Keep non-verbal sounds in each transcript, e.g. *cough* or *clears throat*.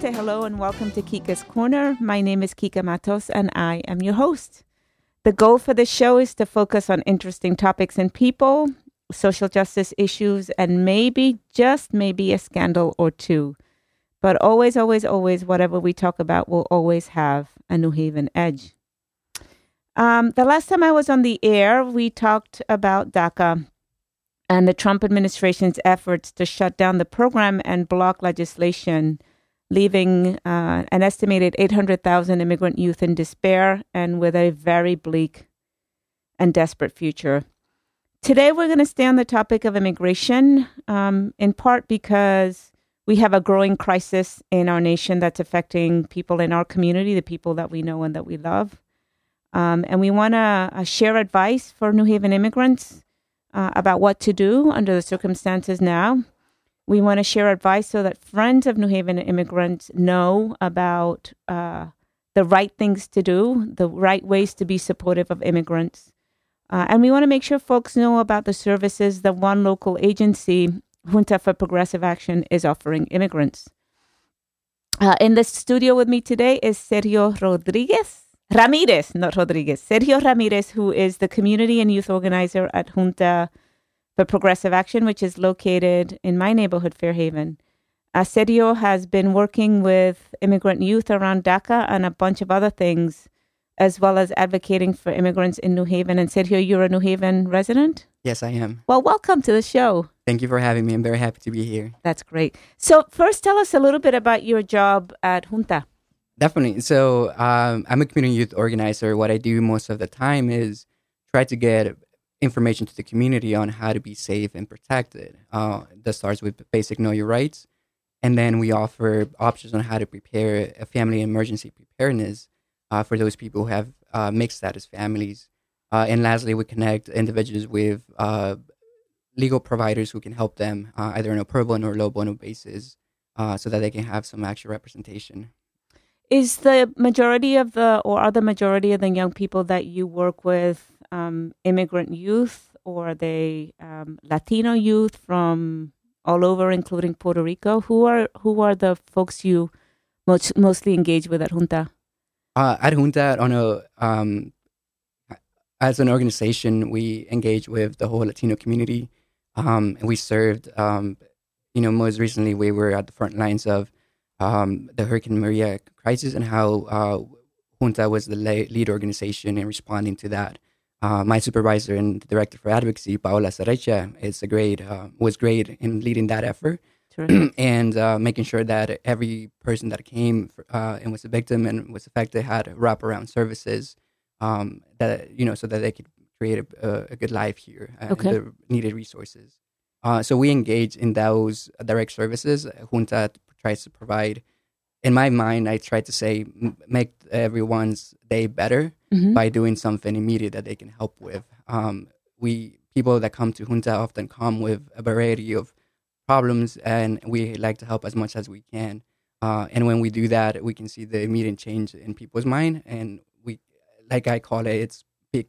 Hello, and welcome to Kika's Corner. My name is Kika Matos, and I am your host. The goal for this show is to focus on interesting topics and people, social justice issues, and maybe, just maybe, a scandal or two. But always, always, always, whatever we talk about will always have a New Haven edge. Um, the last time I was on the air, we talked about DACA and the Trump administration's efforts to shut down the program and block legislation, leaving uh, an estimated 800,000 immigrant youth in despair and with a very bleak and desperate future. Today, we're going to stay on the topic of immigration, um, in part because we have a growing crisis in our nation that's affecting people in our community, the people that we know and that we love. Um, and we want to uh, share advice for New Haven immigrants uh, about what to do under the circumstances now. We want to share advice so that friends of New Haven immigrants know about uh, the right things to do, the right ways to be supportive of immigrants. Uh, and we want to make sure folks know about the services that one local agency Junta for Progressive Action is offering immigrants. Uh, in the studio with me today is Sergio Rodriguez. Ramirez, not Rodriguez. Sergio Ramirez, who is the community and youth organizer at Junta for Progressive Action, which is located in my neighborhood, Fairhaven. Sergio has been working with immigrant youth around DACA and a bunch of other things as well as advocating for immigrants in New Haven. And Sergio, you're a New Haven resident? Yes, I am. Well, welcome to the show. Thank you for having me. I'm very happy to be here. That's great. So, first, tell us a little bit about your job at Junta. Definitely. So, um, I'm a community youth organizer. What I do most of the time is try to get information to the community on how to be safe and protected. Uh, that starts with basic know your rights. And then we offer options on how to prepare a family emergency preparedness uh, for those people who have uh, mixed status families. Uh, and lastly, we connect individuals with uh, legal providers who can help them uh, either on a pro bono or low bono basis so that they can have some actual representation. Is the majority of the, or are the majority of the young people that you work with um, immigrant youth or they um, Latino youth from all over, including Puerto Rico? Who are who are the folks you most, mostly engage with at Junta? Uh, at Junta, on a um, as an organization, we engage with the whole Latino community, um, and we served. Um, you know, most recently, we were at the front lines of um, the Hurricane Maria crisis and how uh, Junta was the lead organization in responding to that. Uh, my supervisor and director for advocacy, Paola Sarecha, is a great uh, was great in leading that effort. *clears throat* and uh, making sure that every person that came uh, and was a victim and was affected had wraparound services um, that you know so that they could create a, a good life here uh, okay. the needed resources. Uh, so we engage in those direct services. Junta tries to provide. In my mind, I try to say make everyone's day better mm-hmm. by doing something immediate that they can help with. Um, we people that come to Junta often come with a variety of problems, and we like to help as much as we can. Uh, and when we do that, we can see the immediate change in people's mind, and we, like I call it, it's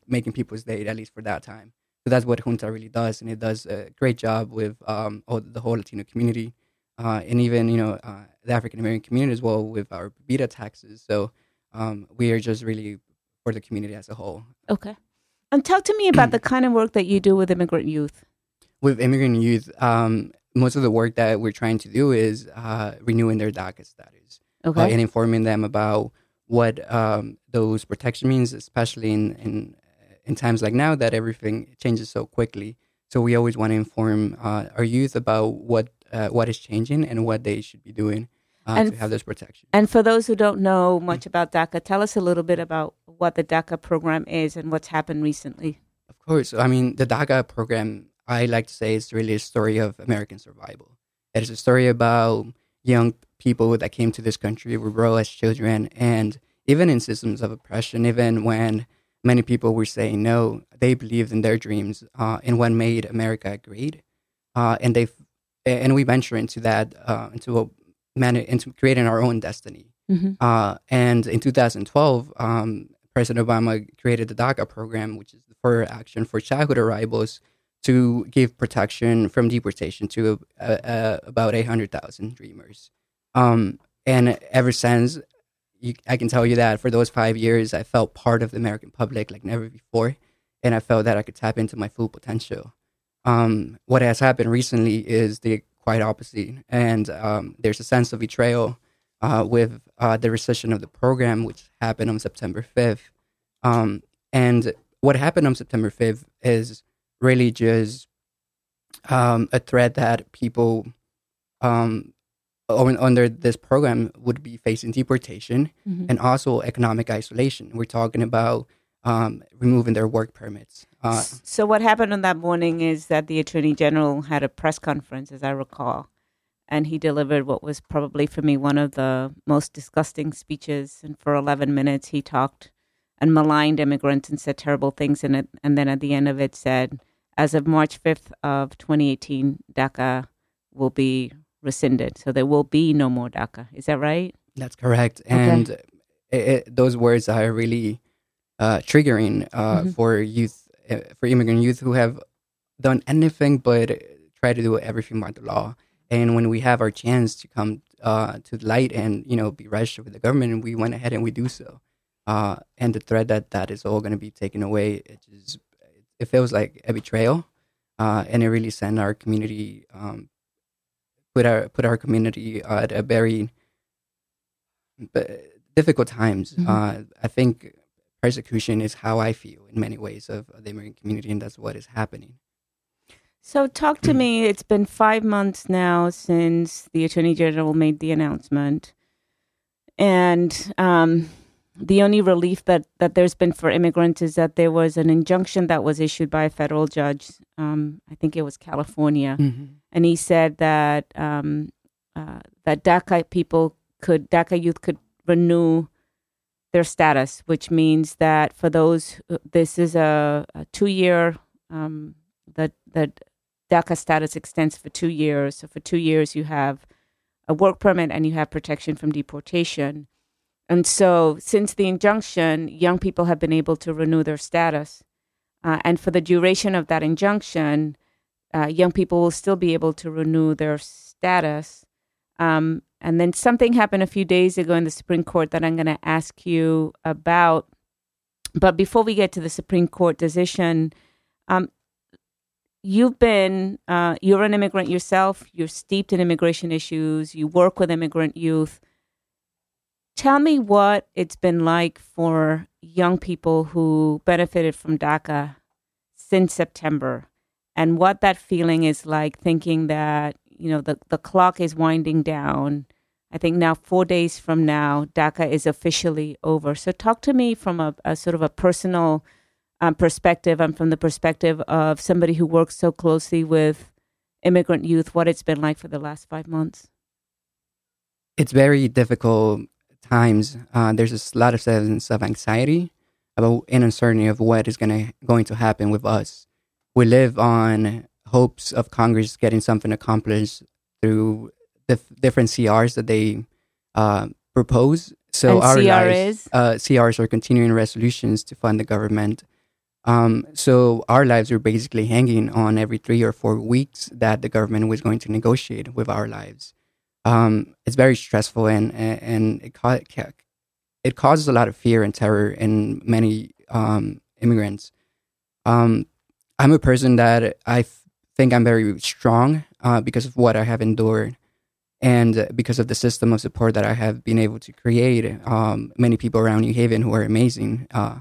making people's day at least for that time. So that's what Junta really does, and it does a great job with um, all, the whole Latino community, uh, and even you know uh, the African American community as well with our VITA taxes. So um, we are just really for the community as a whole. Okay, and talk to me about the kind of work that you do with immigrant youth. With immigrant youth, um, most of the work that we're trying to do is uh, renewing their DACA status okay. uh, and informing them about what um, those protection means, especially in, in in times like now that everything changes so quickly. So we always want to inform uh, our youth about what uh, what is changing and what they should be doing uh, to have this protection. And for those who don't know much about DACA, tell us a little bit about what the DACA program is and what's happened recently. Of course, I mean the DACA program I like to say it's really a story of American survival. It is a story about young people that came to this country, were brought as children, and even in systems of oppression, even when many people were saying no, they believed in their dreams uh, in what made America great, uh, and they and we venture into that uh, into a man into creating our own destiny. Mm-hmm. Uh, and in 2012, um, President Obama created the DACA program, which is the for action for childhood arrivals to give protection from deportation to uh, uh, about 800,000 dreamers. Um, and ever since, you, I can tell you that for those five years, I felt part of the American public like never before, and I felt that I could tap into my full potential. Um, what has happened recently is the quite opposite, and um, there's a sense of betrayal uh, with uh, the rescission of the program, which happened on September 5th. Um, and what happened on September 5th is really just um, a threat that people um, under this program would be facing deportation mm-hmm. and also economic isolation. We're talking about um, removing their work permits. Uh, so, what happened on that morning is that the Attorney General had a press conference, as I recall, and he delivered what was probably for me one of the most disgusting speeches. And for 11 minutes, he talked and maligned immigrants and said terrible things in it. And then at the end of it, said, as of March 5th of 2018, DACA will be rescinded. So there will be no more DACA. Is that right? That's correct. And okay. it, it, those words are really uh, triggering uh, mm-hmm. for youth, uh, for immigrant youth who have done anything but try to do everything by the law. And when we have our chance to come uh, to light and you know be registered with the government, and we went ahead and we do so. Uh, and the threat that that is all going to be taken away, it just it feels like a betrayal, uh, and it really sent our community, um, put our put our community at a very difficult times. Mm-hmm. Uh, I think persecution is how I feel in many ways of the immigrant community, and that's what is happening. So, talk to me. It's been five months now since the Attorney General made the announcement. And um, the only relief that, that there's been for immigrants is that there was an injunction that was issued by a federal judge. Um, I think it was California. Mm-hmm. And he said that um, uh, that DACA people could, DACA youth could renew their status, which means that for those, this is a, a two year um, that that DACA status extends for two years. So for two years, you have a work permit and you have protection from deportation. And so, since the injunction, young people have been able to renew their status. Uh, and for the duration of that injunction, uh, young people will still be able to renew their status. Um, and then something happened a few days ago in the Supreme Court that I'm going to ask you about. But before we get to the Supreme Court decision, um, you've been uh, you're an immigrant yourself. You're steeped in immigration issues. You work with immigrant youth. Tell me what it's been like for young people who benefited from daca since september and what that feeling is like thinking that you know the, the clock is winding down i think now four days from now daca is officially over so talk to me from a, a sort of a personal um, perspective and from the perspective of somebody who works so closely with immigrant youth, what it's been like for the last five months? It's very difficult times. Uh, there's a lot of sense of anxiety about an uncertainty of what is gonna going to happen with us. We live on hopes of Congress getting something accomplished through the different CRs that they uh, propose. So and our CR lives. Uh, CRs are continuing resolutions to fund the government um, so our lives were basically hanging on every three or four weeks that the government was going to negotiate with our lives. Um, it's very stressful and and it, ca- it causes a lot of fear and terror in many um, immigrants. Um, I'm a person that I f- think I'm very strong uh, because of what I have endured and because of the system of support that I have been able to create. Um, many people around New Haven who are amazing. Uh,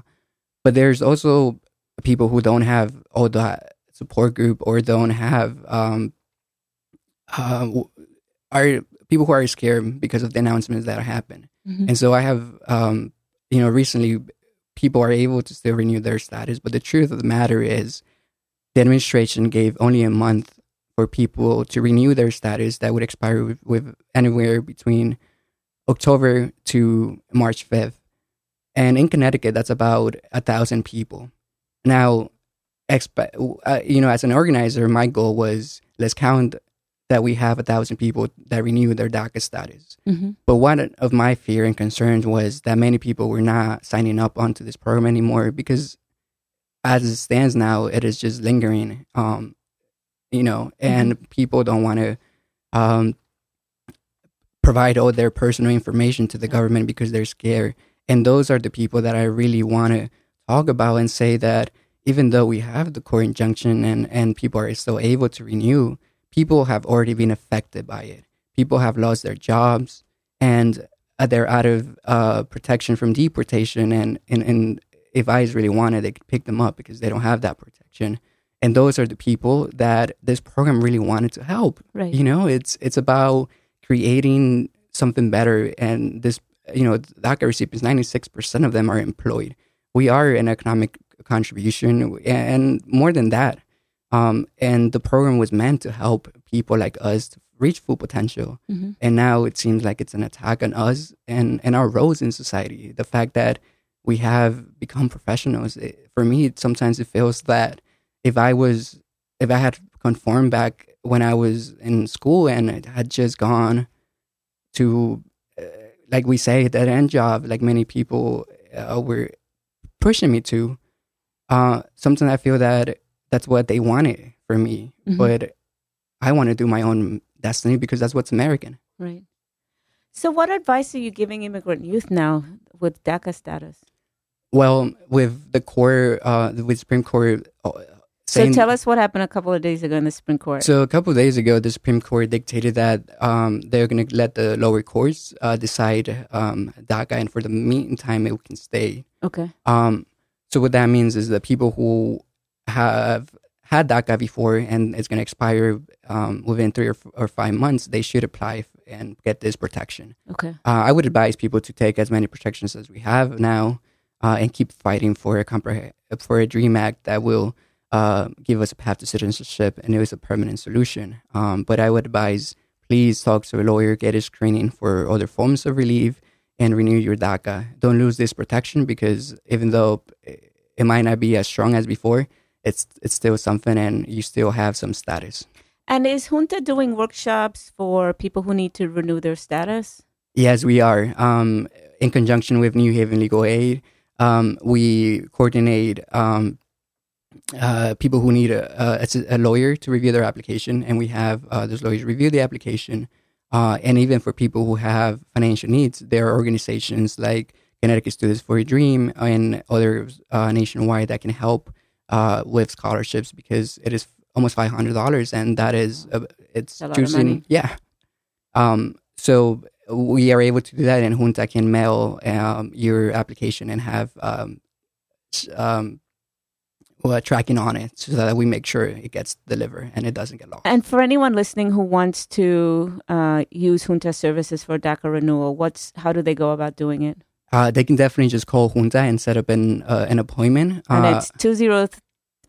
but there's also people who don't have all the support group or don't have um, uh, are people who are scared because of the announcements that happen. Mm-hmm. And so I have, um, you know, recently people are able to still renew their status, but the truth of the matter is the administration gave only a month for people to renew their status that would expire with, with anywhere between October to March 5th. And in Connecticut, that's about a thousand people. Now, expect uh, you know, as an organizer, my goal was let's count that we have a thousand people that renew their DACA status. Mm-hmm. But one of my fear and concerns was that many people were not signing up onto this program anymore because, as it stands now, it is just lingering. Um, you know, and mm-hmm. people don't want to um, provide all their personal information to the government because they're scared. And those are the people that I really want to talk about and say that even though we have the court injunction and, and people are still able to renew, people have already been affected by it. People have lost their jobs and uh, they're out of uh, protection from deportation. And, and, and if ICE really wanted, they could pick them up because they don't have that protection. And those are the people that this program really wanted to help. Right. You know, it's it's about creating something better. And this, you know, DACA recipients, ninety six percent of them are employed. We are an economic contribution, and more than that. Um, and the program was meant to help people like us to reach full potential. Mm-hmm. And now it seems like it's an attack on us and, and our roles in society. The fact that we have become professionals. It, for me, sometimes it feels that if I was, if I had conformed back when I was in school and I had just gone to, uh, like we say, that end job, like many people uh, were pushing me to, uh, sometimes I feel that that's what they wanted for me. Mhm. But I want to do my own destiny because that's what's American. Right. So, what advice are you giving immigrant youth now with DACA status? Well, with the court, uh, with Supreme Court uh, So, tell us what happened a couple of days ago in the Supreme Court. So a couple of days ago, the Supreme Court dictated that um, they're going to let the lower courts uh, decide um, DACA, and for the meantime, it can stay. okay. Um, so what that means is that people who have had DACA before and it's going to expire um, within three or, f- or five months, they should apply f- and get this protection. Okay. Uh, I would advise people to take as many protections as we have now uh, and keep fighting for a compreh- for a Dream Act that will uh, give us a path to citizenship and it was a permanent solution. Um, but I would advise please talk to a lawyer, get a screening for other forms of relief, and renew your DACA. Don't lose this protection because even though it might not be as strong as before, it's it's still something, and you still have some status. And is Junta doing workshops for people who need to renew their status? Yes, we are. Um, in conjunction with New Haven Legal Aid, um, we coordinate um, uh, people who need a, a, a lawyer to review their application, and we have uh, those lawyers review the application. Uh, and even for people who have financial needs, there are organizations like Connecticut Students for a Dream and others uh, nationwide that can help uh, with scholarships because it is almost five hundred dollars, and that is uh, it's A lot of money. yeah. Um, so we are able to do that, and Junta can mail um, your application and have um, um, well, tracking on it so that we make sure it gets delivered and it doesn't get lost. And for anyone listening who wants to uh, use Junta services for DACA renewal, what's how do they go about doing it? Uh, they can definitely just call Junta and set up an uh, an appointment. And Uh, it's two zero.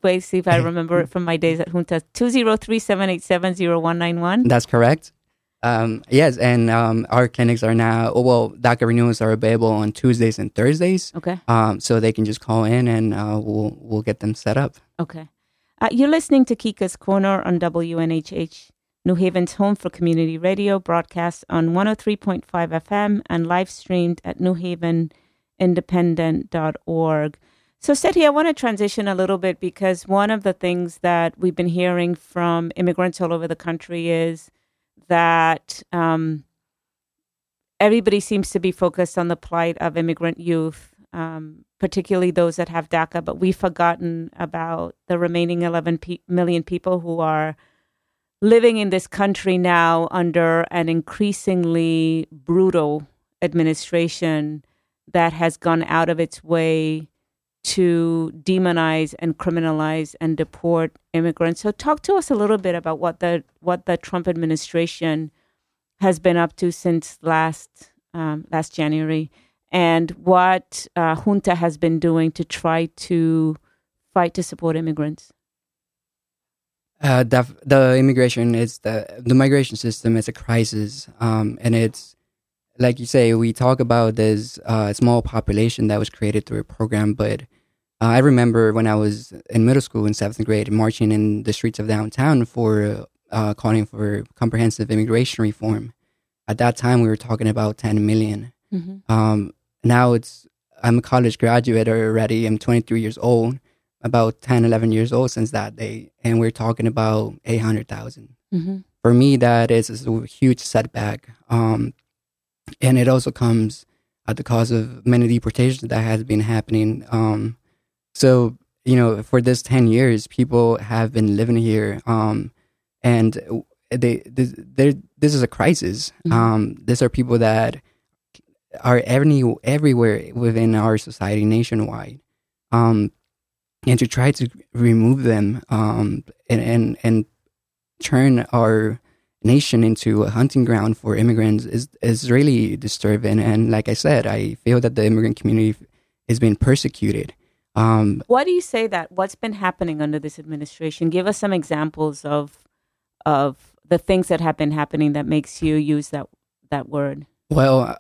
Wait, see if I remember it from my days at Junta. Two zero three seven eight seven zero one nine one. That's correct. Um, yes, and um, our clinics are now oh, well, DACA renewals are available on Tuesdays and Thursdays. Okay. Um, so they can just call in and uh, we'll we'll get them set up. Okay. Uh, you're listening to Kika's Corner on WNHH, New Haven's home for community radio, broadcast on 103.5 FM and live streamed at newhavenindependent.org. So, Seti, I want to transition a little bit because one of the things that we've been hearing from immigrants all over the country is that um, everybody seems to be focused on the plight of immigrant youth, um, particularly those that have DACA, but we've forgotten about the remaining 11 pe- million people who are living in this country now under an increasingly brutal administration that has gone out of its way to demonize and criminalize and deport immigrants. So talk to us a little bit about what the what the Trump administration has been up to since last um, last January, and what uh, junta has been doing to try to fight to support immigrants. Uh, def- the immigration is the the migration system is a crisis, um, and it's like you say. We talk about this uh, small population that was created through a program, but uh, I remember when I was in middle school in seventh grade, marching in the streets of downtown for uh, calling for comprehensive immigration reform. At that time, we were talking about ten million. Mm-hmm. Um, now it's I'm a college graduate already. I'm 23 years old, about 10, 11 years old since that day, and we're talking about 800,000. Mm-hmm. For me, that is, is a huge setback. Um, and it also comes at the cause of many deportations that has been happening. Um, so you know, for this ten years, people have been living here, um, and they, they, this is a crisis. Mm-hmm. Um, these are people that are any everywhere within our society nationwide. Um, and to try to remove them um, and, and and turn our nation into a hunting ground for immigrants is is really disturbing. And like I said, I feel that the immigrant community is being persecuted. Um, Why do you say that? What's been happening under this administration? Give us some examples of of the things that have been happening that makes you use that that word. Well,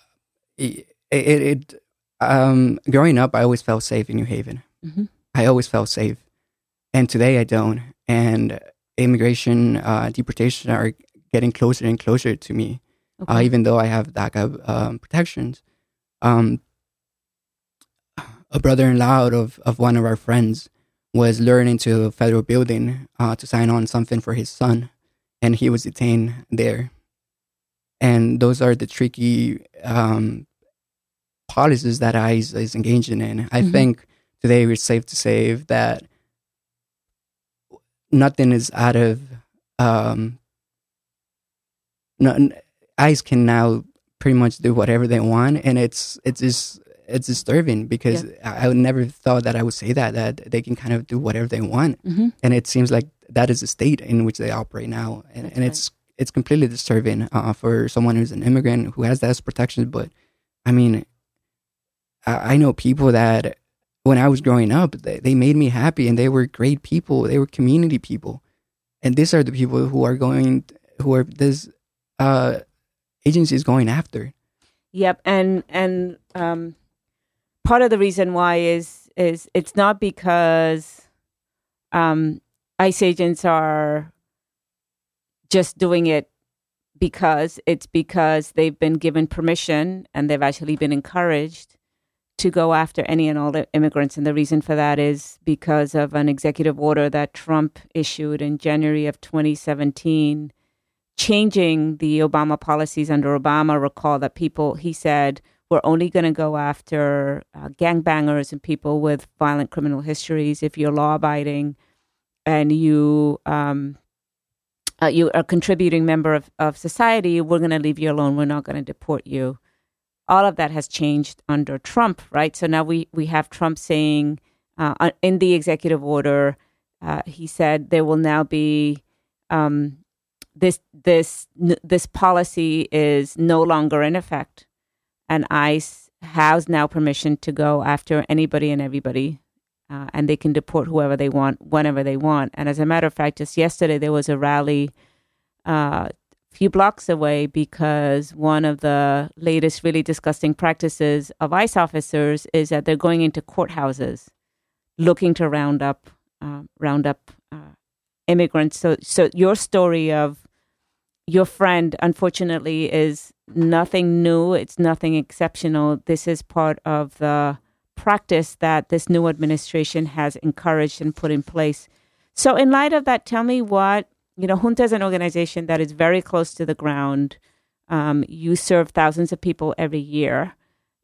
it, it, it um, growing up, I always felt safe in New Haven. Mm-hmm. I always felt safe, and today I don't. And immigration, uh, deportation are getting closer and closer to me, uh, okay. uh, even though I have DACA um, protections. Um, a brother-in-law of, of one of our friends was lured into a federal building uh, to sign on something for his son, and he was detained there. And those are the tricky um, policies that ICE is engaging in. I mm-hmm. think today we're safe to say that nothing is out of um, no, ICE can now pretty much do whatever they want, and it's it's just it's disturbing because yeah. I, I would never thought that I would say that that they can kind of do whatever they want, mm-hmm. and it seems like that is the state in which they operate now, and, and right. it's it's completely disturbing uh, for someone who's an immigrant who has those protections. But I mean, I, I know people that when I was growing up, they, they made me happy, and they were great people. They were community people, and these are the people who are going, who are this uh, agency is going after. Yep, and and um, part of the reason why is is it's not because um, ICE agents are just doing it because it's because they've been given permission and they've actually been encouraged to go after any and all the immigrants. And the reason for that is because of an executive order that Trump issued in January of 2017, changing the Obama policies under Obama. Recall that people, he said, we're only going to go after uh, gangbangers and people with violent criminal histories if you're law abiding and you um, uh, you are a contributing member of, of society. We're going to leave you alone. We're not going to deport you. All of that has changed under Trump, right? So now we we have Trump saying uh, in the executive order, uh, he said there will now be um, this this this policy is no longer in effect and ICE has now permission to go after anybody and everybody, uh, and they can deport whoever they want whenever they want. And as a matter of fact, just yesterday there was a rally a uh, few blocks away because one of the latest really disgusting practices of ICE officers is that they're going into courthouses looking to round up uh, round up immigrants. So, so your story of your friend, unfortunately, is nothing new. It's nothing exceptional. This is part of the practice that this new administration has encouraged and put in place. So, in light of that, tell me what, you know, Junta is an organization that is very close to the ground. Um, you serve thousands of people every year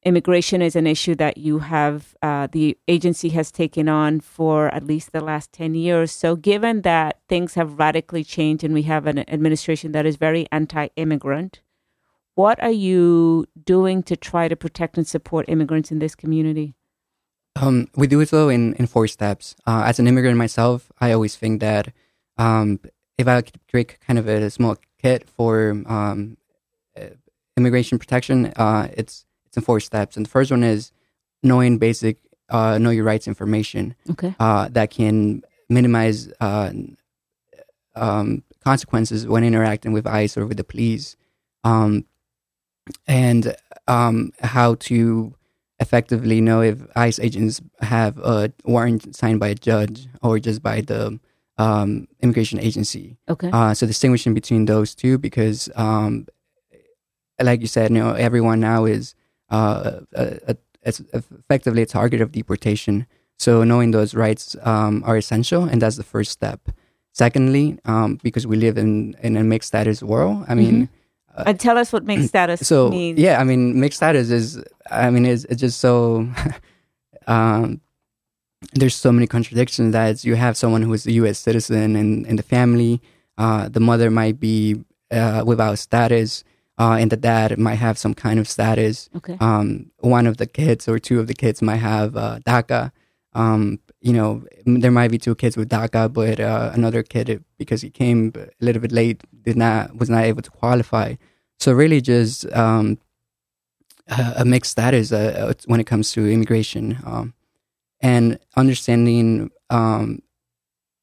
immigration is an issue that you have uh, the agency has taken on for at least the last 10 years. So given that things have radically changed and we have an administration that is very anti-immigrant what are you doing to try to protect and support immigrants in this community? Um, we do it though in, in four steps. Uh, as an immigrant myself i always think that um, if i could create kind of a small kit for um, uh, immigration protection uh, it's in four steps. And the first one is knowing basic uh, know your rights information okay. uh, that can minimize uh, um, consequences when interacting with ICE or with the police, um, and um, how to effectively know if ICE agents have a warrant signed by a judge or just by the um, immigration agency. Okay. Uh, so distinguishing between those two, because um, like you said, you know, everyone now is uh, a, a, effectively a target of deportation. So knowing those rights um, are essential, and that's the first step. Secondly, um, because we live in, in a mixed status world, I mean, mm-hmm. Uh, and tell us what mixed *clears throat* status so, means. Yeah, I mean, mixed status is, I mean, it's, it's just so, *laughs* um, there's so many contradictions that you have someone who is a U.S. citizen in, in the family. Uh, the mother might be uh, without status, uh, and the dad might have some kind of status. Okay. Um, one of the kids or two of the kids might have uh, DACA. Um, you know, there might be two kids with DACA, but uh, another kid, because he came a little bit late, did not was not able to qualify. So really, just um, a mixed status uh, when it comes to immigration, um, and understanding um,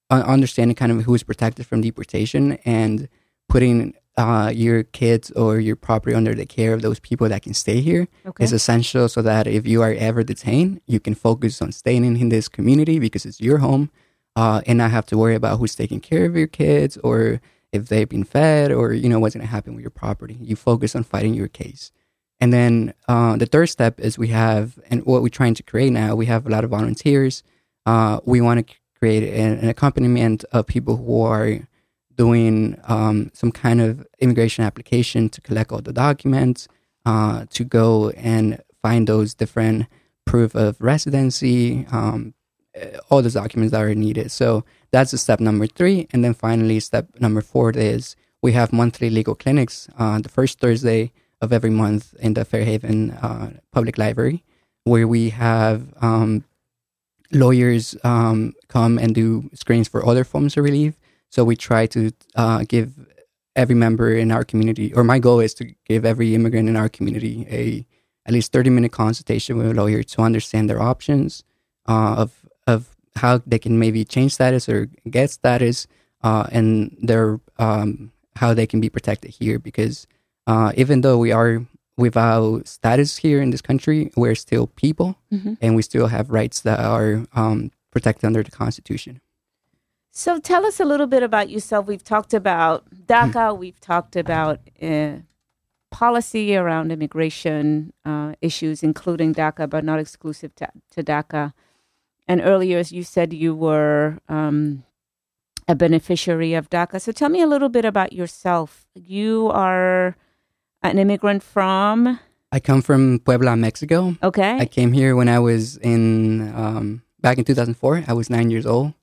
understanding kind of who is protected from deportation and putting uh, your kids or your property under the care of those people that can stay here okay. is essential so that if you are ever detained, you can focus on staying in, in this community because it's your home uh, and not have to worry about who's taking care of your kids or if they've been fed or, you know, what's going to happen with your property. You focus on fighting your case. And then uh, the third step is we have, and what we're trying to create now, we have a lot of volunteers. Uh, we want to create an, an accompaniment of people who are doing um, some kind of immigration application to collect all the documents, uh, to go and find those different proof of residency, um, all those documents that are needed. So that's step number three. And then finally, step number four is we have monthly legal clinics uh, the first Thursday of every month in the Fairhaven uh, Public Library, where we have um, lawyers um, come and do screens for other forms of relief so we try to uh, give every member in our community, or my goal is to give every immigrant in our community a at least 30 minute consultation with a lawyer to understand their options uh, of of how they can maybe change status or get status uh, and their um, how they can be protected here because uh, even though we are without status here in this country we're still people mm-hmm. and we still have rights that are um, protected under the constitution so tell us a little bit about yourself. We've talked about DACA. We've talked about uh, policy around immigration uh, issues, including DACA, but not exclusive to, to DACA. And earlier, as you said, you were um, a beneficiary of DACA. So tell me a little bit about yourself. You are an immigrant from. I come from Puebla, Mexico. Okay. I came here when I was in um, back in 2004. I was nine years old.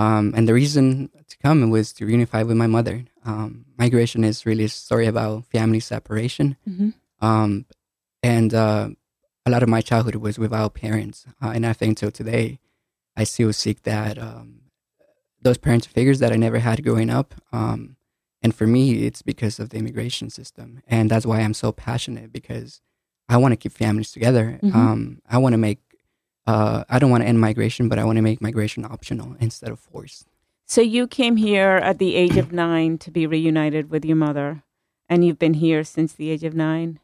Um, and the reason to come was to reunify with my mother. Um, migration is really a story about family separation. Mm-hmm. Um, and uh, a lot of my childhood was without parents. Uh, and I think till today, I still seek that um, those parents figures that I never had growing up. Um, and for me, it's because of the immigration system. And that's why I'm so passionate because I want to keep families together. Mm-hmm. Um, I want to make uh, I don't want to end migration, but I want to make migration optional instead of forced. So you came here at the age of *clears throat* nine to be reunited with your mother, and you've been here since the age of nine,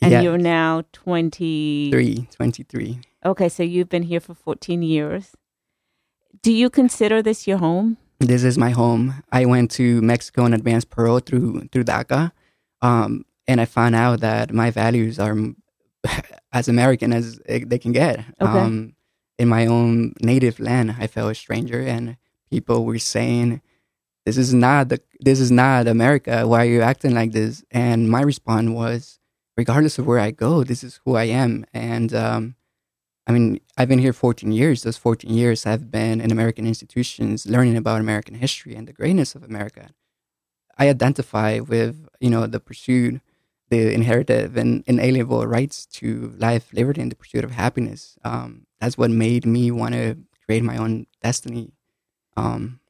and yes. you're now 20... Three, 23. Okay, so you've been here for 14 years. Do you consider this your home? This is my home. I went to Mexico and advanced parole through through DACA, um, and I found out that my values are *laughs* as American as they can get. Okay. Um, in my own native land, I felt a stranger, and people were saying, "This is not the this is not America. Why are you acting like this?" And my response was, "Regardless of where I go, this is who I am." And um, I mean, I've been here 14 years. Those 14 years I've been in American institutions, learning about American history and the greatness of America. I identify with you know the pursuit the inherited and inalienable rights to life, liberty, and the pursuit of happiness. Um, that's what made me want to create my own destiny. Um,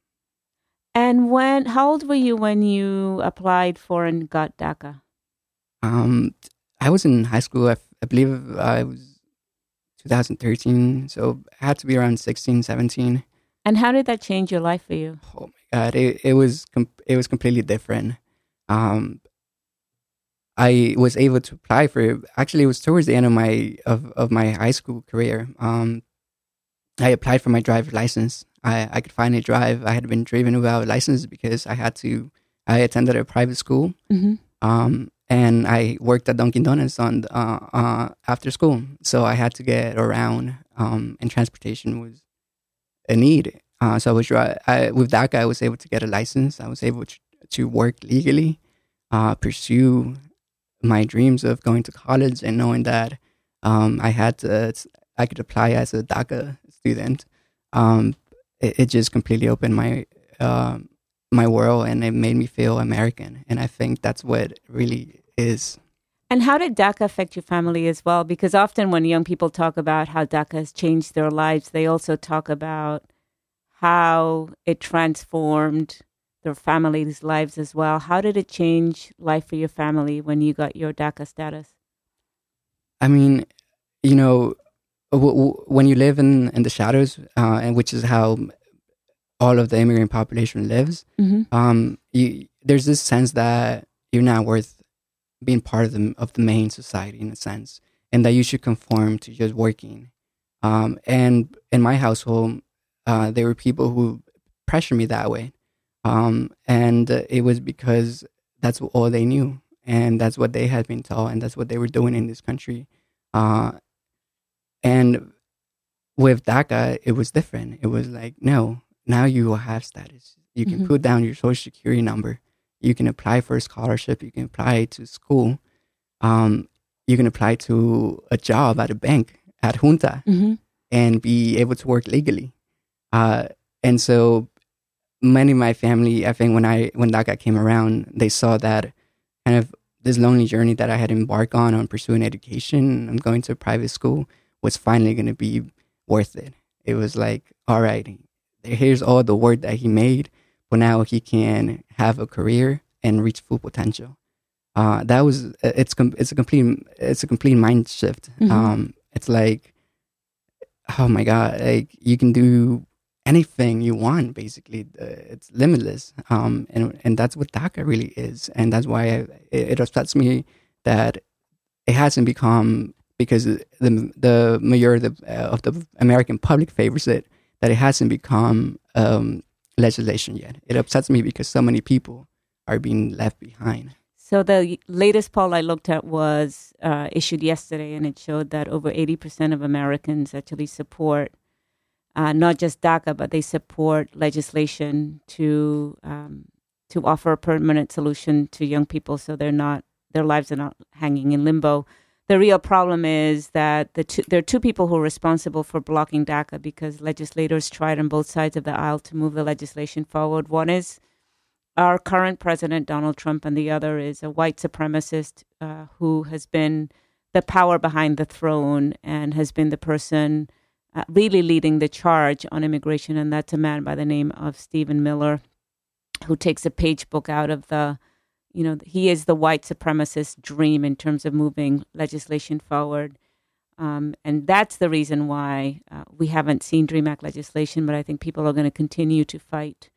and when, how old were you when you applied for and got DACA? Um, I was in high school. I, I believe I was 2013, so I had to be around 16, 17. And how did that change your life for you? Oh my god, it it was com- it was completely different. Um, I was able to apply for. Actually, it was towards the end of my of, of my high school career. Um, I applied for my driver's license. I, I could finally drive. I had been driving without a license because I had to. I attended a private school, mm-hmm. um, and I worked at Dunkin' Donuts on uh, uh, after school. So I had to get around, um, and transportation was a need. Uh, so I was I, with DACA. I was able to get a license. I was able to, to work legally. uh, pursue my dreams of going to college and knowing that um, I had to, I could apply as a DACA student. Um, it, it, just completely opened my uh, my world and it made me feel American. And I think that's what really is. And how did DACA affect your family as well? Because often when young people talk about how DACA has changed their lives, they also talk about how it transformed their families' lives as well. How did it change life for your family when you got your DACA status? I mean, you know, w- w- when you live in, in the shadows, uh, and which is how all of the immigrant population lives, mm-hmm. um, you, there's this sense that you're not worth being part of the of the main society in a sense, and that you should conform to just working. Um, and in my household, uh, there were people who pressured me that way, um, and it was because that's all they knew, and that's what they had been taught, and that's what they were doing in this country. Uh, and with DACA, it was different. It was like, no, now you will have status. You can mm-hmm. put down your social security number. You can apply for a scholarship. You can apply to school. Um, you can apply to a job at a bank at Junta mm-hmm. and be able to work legally. Uh, and so many of my family, I think when I when DACA came around, they saw that kind of this lonely journey that I had embarked on on pursuing education and going to a private school was finally going to be worth it. It was like, all right, here's all the work that he made, but now he can have a career and reach full potential. Uh, that was it's it's a complete it's a complete mind shift. Mm-hmm. Um, it's like, oh my god, like you can do anything you want. Basically, uh, it's limitless. Um, and and that's what DACA really is, and that's why I, it, it upsets me that it hasn't become because the the majority of the, uh, of the American public favors it that it hasn't become um, legislation yet. It upsets me because so many people are being left behind. So the latest poll I looked at was uh, issued yesterday, and it showed that over eighty percent of Americans actually support uh, not just DACA, but they support legislation to um, to offer a permanent solution to young people, so they're not their lives are not hanging in limbo the real problem is that the two, there are two people who are responsible for blocking DACA because legislators tried on both sides of the aisle to move the legislation forward. One is our current president, Donald Trump, and the other is a white supremacist uh, who has been the power behind the throne and has been the person uh, really leading the charge on immigration. And that's a man by the name of Stephen Miller, who takes a page book out of the you know, he is the white supremacist dream in terms of moving legislation forward. Um, and that's the reason why uh, we haven't seen DREAM Act legislation, but I think people are going to continue to fight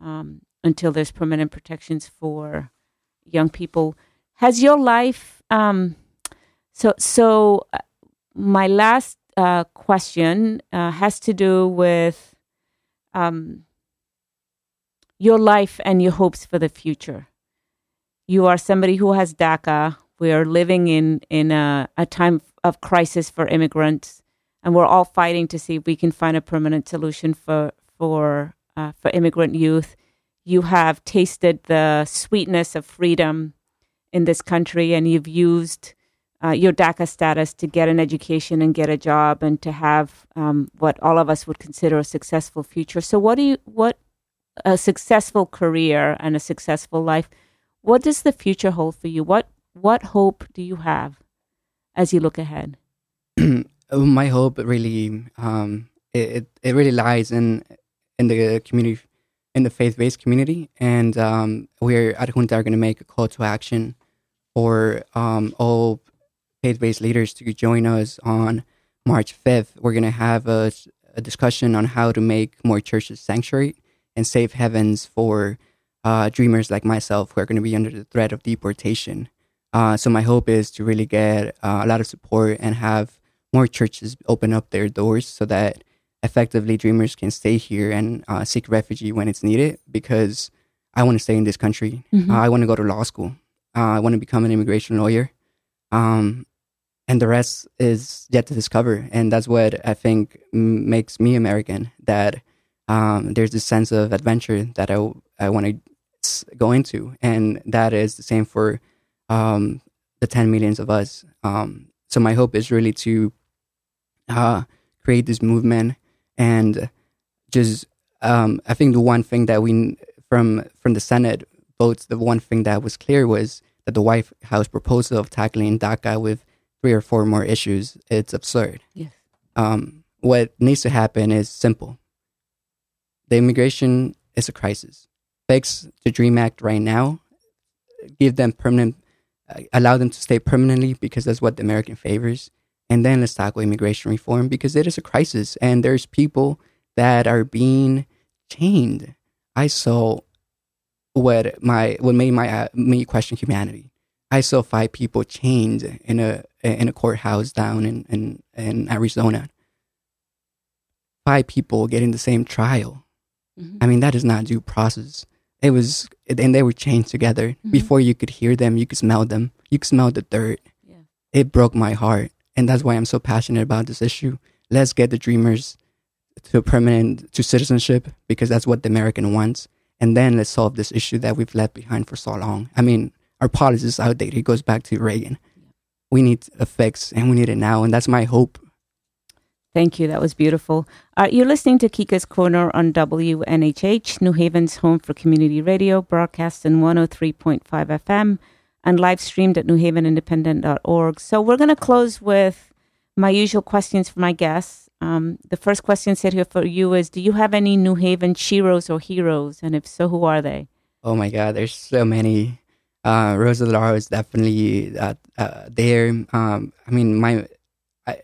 um, until there's permanent protections for young people. Has your life, um, so, so uh, my last uh, question uh, has to do with um, your life and your hopes for the future you are somebody who has DACA. We are living in in a, a time of crisis for immigrants, and we're all fighting to see if we can find a permanent solution for for uh, for immigrant youth. You have tasted the sweetness of freedom in this country, and you've used uh, your DACA status to get an education and get a job, and to have um, what all of us would consider a successful future. So, what do you what a successful career and a successful life? What does the future hold for you? What what hope do you have as you look ahead? *clears throat* My hope really um, it, it really lies in in the community in the faith based community, and um, we're at Junta are going to make a call to action for um, all faith based leaders to join us on March fifth. We're going to have a, a discussion on how to make more churches sanctuary and safe heavens for uh, dreamers like myself who are going to be under the threat of deportation. Uh, so my hope is to really get uh, a lot of support and have more churches open up their doors so that effectively dreamers can stay here and uh, seek refuge when it's needed. Because I want to stay in this country. Mm-hmm. Uh, I want to go to law school. Uh, I want to become an immigration lawyer. Um, and the rest is yet to discover. And that's what I think makes me American. That um, there's this sense of adventure that I I want to go into, and that is the same for um, the 10 millions of us. Um, so my hope is really to uh, create this movement and just um, I think the one thing that we from from the Senate votes, the one thing that was clear was that the White House proposal of tackling DACA with three or four more issues, it's absurd. Yes. Um, what needs to happen is simple. The immigration is a crisis. Fix the DREAM Act right now. Give them permanent, uh, allow them to stay permanently because that's what the American favors. And then let's tackle immigration reform because it is a crisis and there's people that are being chained. I saw what my what made my uh, me question humanity. I saw five people chained in a in a courthouse down in in, in Arizona. Five people getting the same trial. Mm-hmm. I mean, that is not due process. It was, and they were chained together. Mm-hmm. Before you could hear them, you could smell them. You could smell the dirt. Yeah. It broke my heart, and that's why I'm so passionate about this issue. Let's get the dreamers to permanent to citizenship because that's what the American wants. And then let's solve this issue that we've left behind for so long. I mean, our policy is outdated. It goes back to Reagan. We need a fix and we need it now. And that's my hope. Thank you. That was beautiful. Uh, you're listening to Kika's Corner on WNHH, New Haven's home for community radio, broadcast in 103.5 FM and live streamed at newhavenindependent.org. So we're going to close with my usual questions for my guests. Um, the first question here for you is Do you have any New Haven sheroes or heroes? And if so, who are they? Oh my God, there's so many. Uh, Rosa Lara is definitely uh, uh, there. Um, I mean, my I,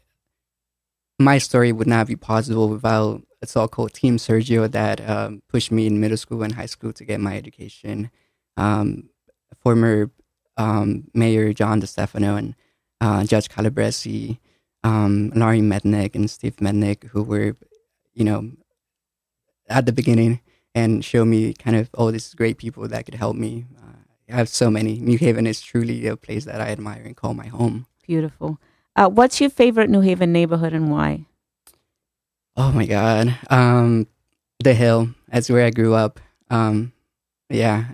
my story would not be possible without a so-called Team Sergio that um, pushed me in middle school and high school to get my education. Um, former um, Mayor John DeStefano and uh, Judge Calabresi um, Laurie Mednick and Steve Mednick, who were, you know, at the beginning and show me kind of all these great people that could help me. Uh, I have so many. New Haven is truly a place that I admire and call my home. Beautiful. Uh, what's your favorite New Haven neighborhood and why? Oh my God. Um, the Hill. That's where I grew up. Um, yeah,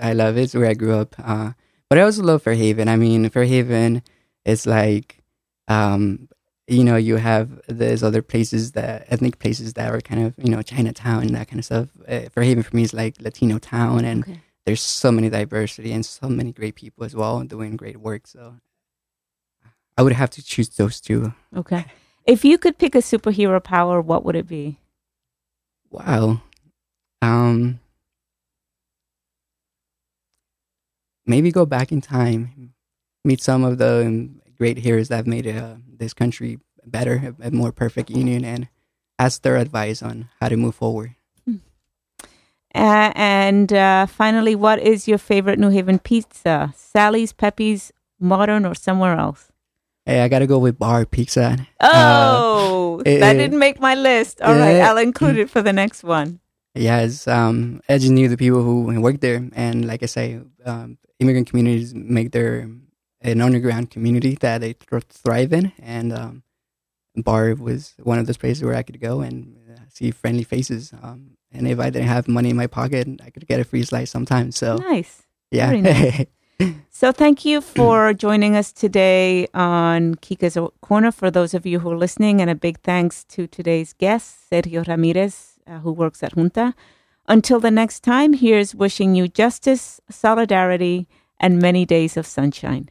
I love it. It's where I grew up. Uh, but I also love Fairhaven. I mean, Fairhaven is like um, you know, you have these other places that ethnic places that are kind of you know Chinatown and that kind of stuff. Uh, Fairhaven for me is like Latino town, and okay. there's so many diversity and so many great people as well doing great work. So I would have to choose those two. Okay, if you could pick a superhero power, what would it be? Wow, um, maybe go back in time, meet some of the great heroes that have made uh, this country better, a, a, more perfect union, and ask their advice on how to move forward. Hmm. Uh, and uh, finally, what is your favorite New Haven pizza? Sally's, Pepe's, Modern, or somewhere else? Hey, I gotta go with bar pizza. Oh, uh, that it, didn't make my list. All right, I'll include it for the next one. Yes, um, I just knew the people who work there, and like I say, um, immigrant communities make their an underground community that they th- thrive in, and um, bar was one of those places where I could go and uh, see friendly faces. Um, and if I didn't have money in my pocket, I could get a free slice sometimes. So nice, yeah. Nice. *laughs* so thank you for joining us today on Kika's Corner. For those of you who are listening, and a big thanks to today's guest, Sergio Ramirez, uh, who works at Junta. Until the next time, here's wishing you justice, solidarity, and many days of sunshine.